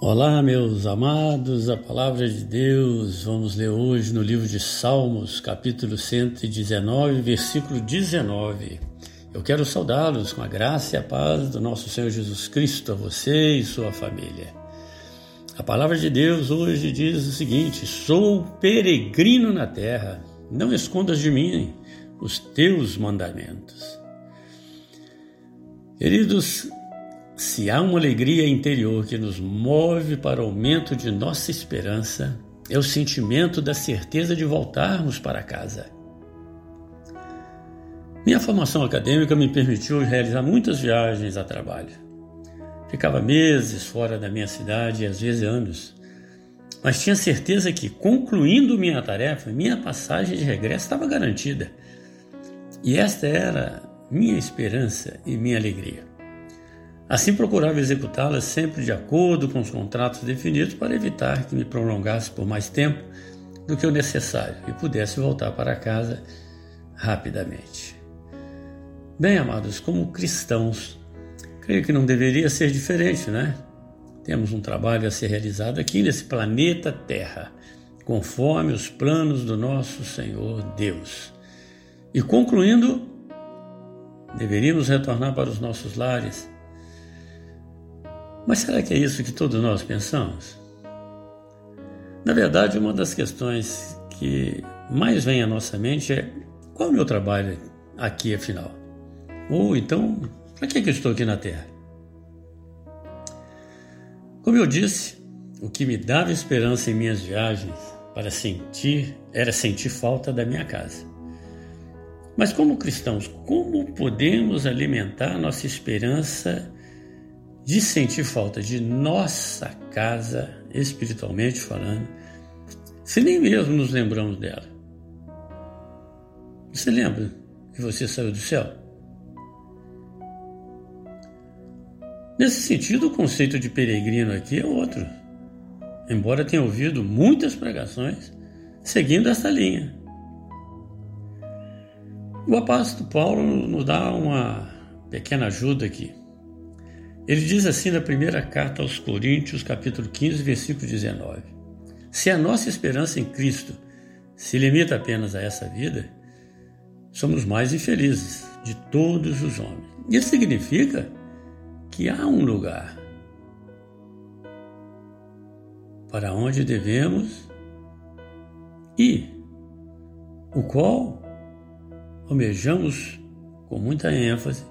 Olá, meus amados, a palavra de Deus, vamos ler hoje no livro de Salmos, capítulo 119, versículo 19. Eu quero saudá-los com a graça e a paz do nosso Senhor Jesus Cristo a você e sua família. A palavra de Deus hoje diz o seguinte: Sou peregrino na terra, não escondas de mim os teus mandamentos. Queridos, se há uma alegria interior que nos move para o aumento de nossa esperança, é o sentimento da certeza de voltarmos para casa. Minha formação acadêmica me permitiu realizar muitas viagens a trabalho. Ficava meses fora da minha cidade às vezes anos. Mas tinha certeza que, concluindo minha tarefa, minha passagem de regresso estava garantida. E esta era minha esperança e minha alegria. Assim procurava executá-las sempre de acordo com os contratos definidos para evitar que me prolongasse por mais tempo do que o necessário e pudesse voltar para casa rapidamente. Bem, amados, como cristãos, creio que não deveria ser diferente, né? Temos um trabalho a ser realizado aqui nesse planeta Terra, conforme os planos do nosso Senhor Deus. E concluindo, deveríamos retornar para os nossos lares mas será que é isso que todos nós pensamos? Na verdade, uma das questões que mais vem à nossa mente é qual é o meu trabalho aqui afinal? Ou então, para que, que eu estou aqui na Terra? Como eu disse, o que me dava esperança em minhas viagens para sentir era sentir falta da minha casa. Mas como cristãos, como podemos alimentar nossa esperança de sentir falta de nossa casa, espiritualmente falando, se nem mesmo nos lembramos dela. Você lembra que você saiu do céu? Nesse sentido, o conceito de peregrino aqui é outro. Embora tenha ouvido muitas pregações seguindo essa linha. O apóstolo Paulo nos dá uma pequena ajuda aqui. Ele diz assim na primeira carta aos Coríntios, capítulo 15, versículo 19: Se a nossa esperança em Cristo se limita apenas a essa vida, somos mais infelizes de todos os homens. Isso significa que há um lugar para onde devemos ir, o qual almejamos com muita ênfase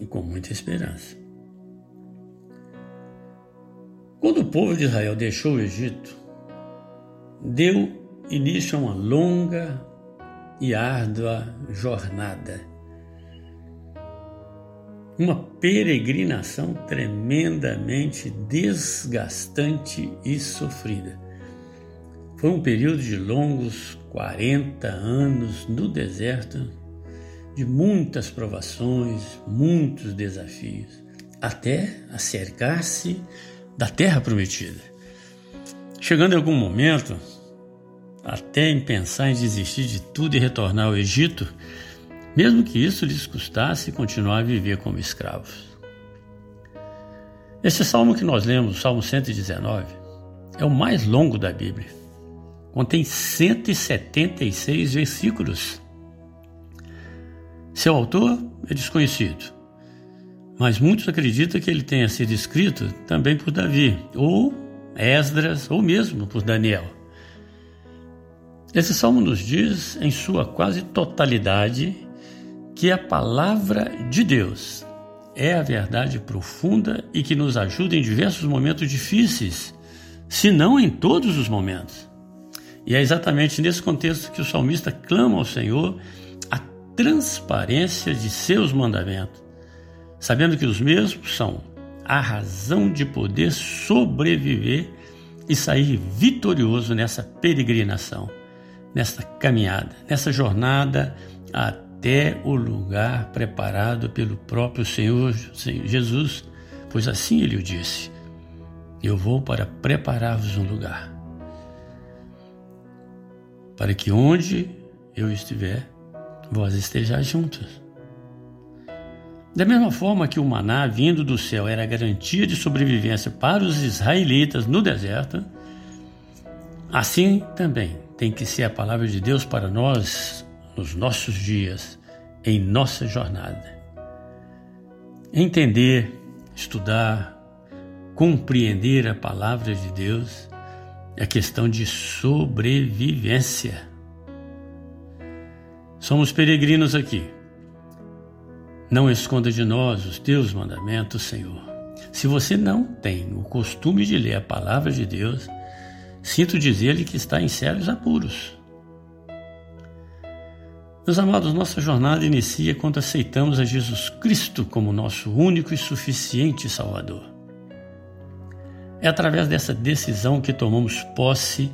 e com muita esperança. Quando o povo de Israel deixou o Egito, deu início a uma longa e árdua jornada. Uma peregrinação tremendamente desgastante e sofrida. Foi um período de longos 40 anos no deserto, de muitas provações, muitos desafios, até acercar-se da terra prometida. Chegando em algum momento, até em pensar em desistir de tudo e retornar ao Egito, mesmo que isso lhes custasse continuar a viver como escravos. Esse salmo que nós lemos, o Salmo 119, é o mais longo da Bíblia. Contém 176 versículos. Seu autor é desconhecido mas muitos acreditam que ele tenha sido escrito também por Davi, ou Esdras, ou mesmo por Daniel. Esse salmo nos diz, em sua quase totalidade, que a palavra de Deus é a verdade profunda e que nos ajuda em diversos momentos difíceis, se não em todos os momentos. E é exatamente nesse contexto que o salmista clama ao Senhor a transparência de seus mandamentos sabendo que os mesmos são a razão de poder sobreviver e sair vitorioso nessa peregrinação, nessa caminhada, nessa jornada até o lugar preparado pelo próprio Senhor Jesus, pois assim ele o disse: Eu vou para preparar-vos um lugar, para que onde eu estiver, vós estejais juntos. Da mesma forma que o maná vindo do céu era garantia de sobrevivência para os israelitas no deserto, assim também tem que ser a palavra de Deus para nós nos nossos dias, em nossa jornada. Entender, estudar, compreender a palavra de Deus é questão de sobrevivência. Somos peregrinos aqui não esconda de nós os teus mandamentos, Senhor. Se você não tem o costume de ler a palavra de Deus, sinto dizer-lhe que está em sérios apuros. Meus amados, nossa jornada inicia quando aceitamos a Jesus Cristo como nosso único e suficiente Salvador. É através dessa decisão que tomamos posse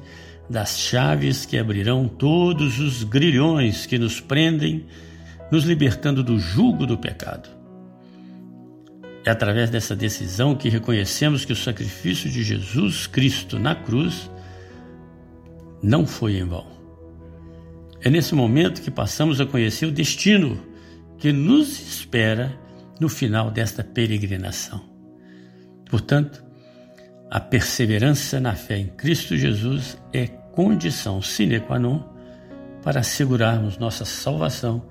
das chaves que abrirão todos os grilhões que nos prendem nos libertando do jugo do pecado. É através dessa decisão que reconhecemos que o sacrifício de Jesus Cristo na cruz não foi em vão. É nesse momento que passamos a conhecer o destino que nos espera no final desta peregrinação. Portanto, a perseverança na fé em Cristo Jesus é condição sine qua non para assegurarmos nossa salvação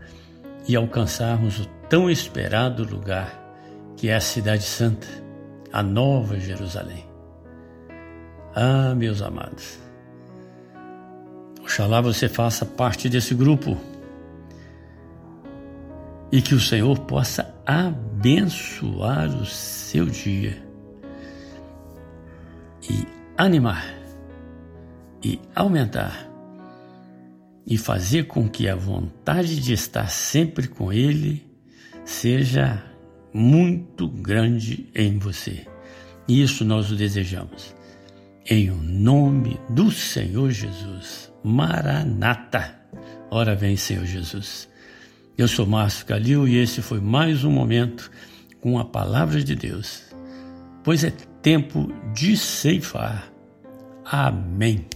e alcançarmos o tão esperado lugar que é a Cidade Santa, a Nova Jerusalém. Ah, meus amados, oxalá você faça parte desse grupo e que o Senhor possa abençoar o seu dia e animar e aumentar e fazer com que a vontade de estar sempre com Ele seja muito grande em você. E isso nós o desejamos. Em o nome do Senhor Jesus. Maranata. Ora vem, Senhor Jesus. Eu sou Márcio Calil e esse foi mais um momento com a palavra de Deus. Pois é tempo de ceifar. Amém.